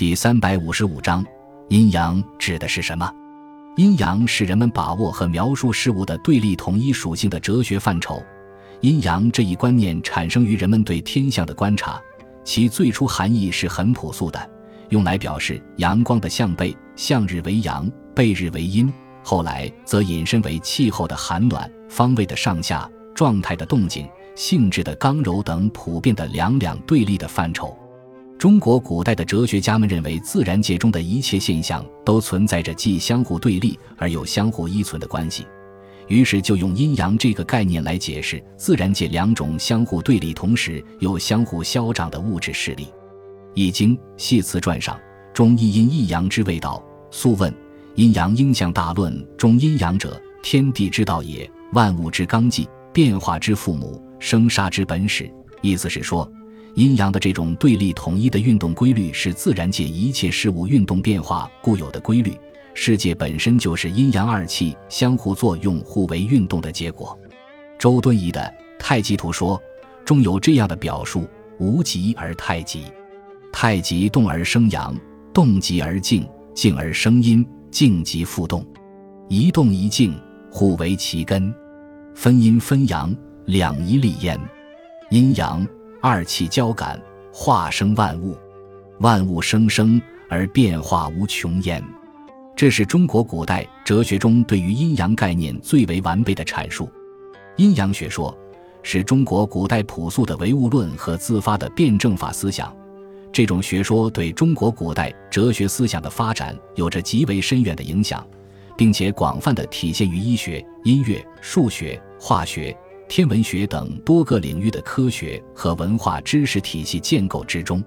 第三百五十五章，阴阳指的是什么？阴阳是人们把握和描述事物的对立统一属性的哲学范畴。阴阳这一观念产生于人们对天象的观察，其最初含义是很朴素的，用来表示阳光的向背，向日为阳，背日为阴。后来则引申为气候的寒暖、方位的上下、状态的动静、性质的刚柔等普遍的两两对立的范畴。中国古代的哲学家们认为，自然界中的一切现象都存在着既相互对立而又相互依存的关系，于是就用阴阳这个概念来解释自然界两种相互对立同时又相互消长的物质势力。《易经·系辞传》上中一阴一阳之谓道。素问：阴阳应象大论中，阴阳者，天地之道也，万物之纲纪，变化之父母，生杀之本始。意思是说。阴阳的这种对立统一的运动规律，是自然界一切事物运动变化固有的规律。世界本身就是阴阳二气相互作用、互为运动的结果。周敦颐的《太极图》说中有这样的表述：“无极而太极，太极动而生阳，动极而静，静而生阴，静极复动，一动一静，互为其根，分阴分阳，两仪立焉，阴阳。”二气交感，化生万物，万物生生而变化无穷焉。这是中国古代哲学中对于阴阳概念最为完备的阐述。阴阳学说是中国古代朴素的唯物论和自发的辩证法思想。这种学说对中国古代哲学思想的发展有着极为深远的影响，并且广泛的体现于医学、音乐、数学、化学。天文学等多个领域的科学和文化知识体系建构之中。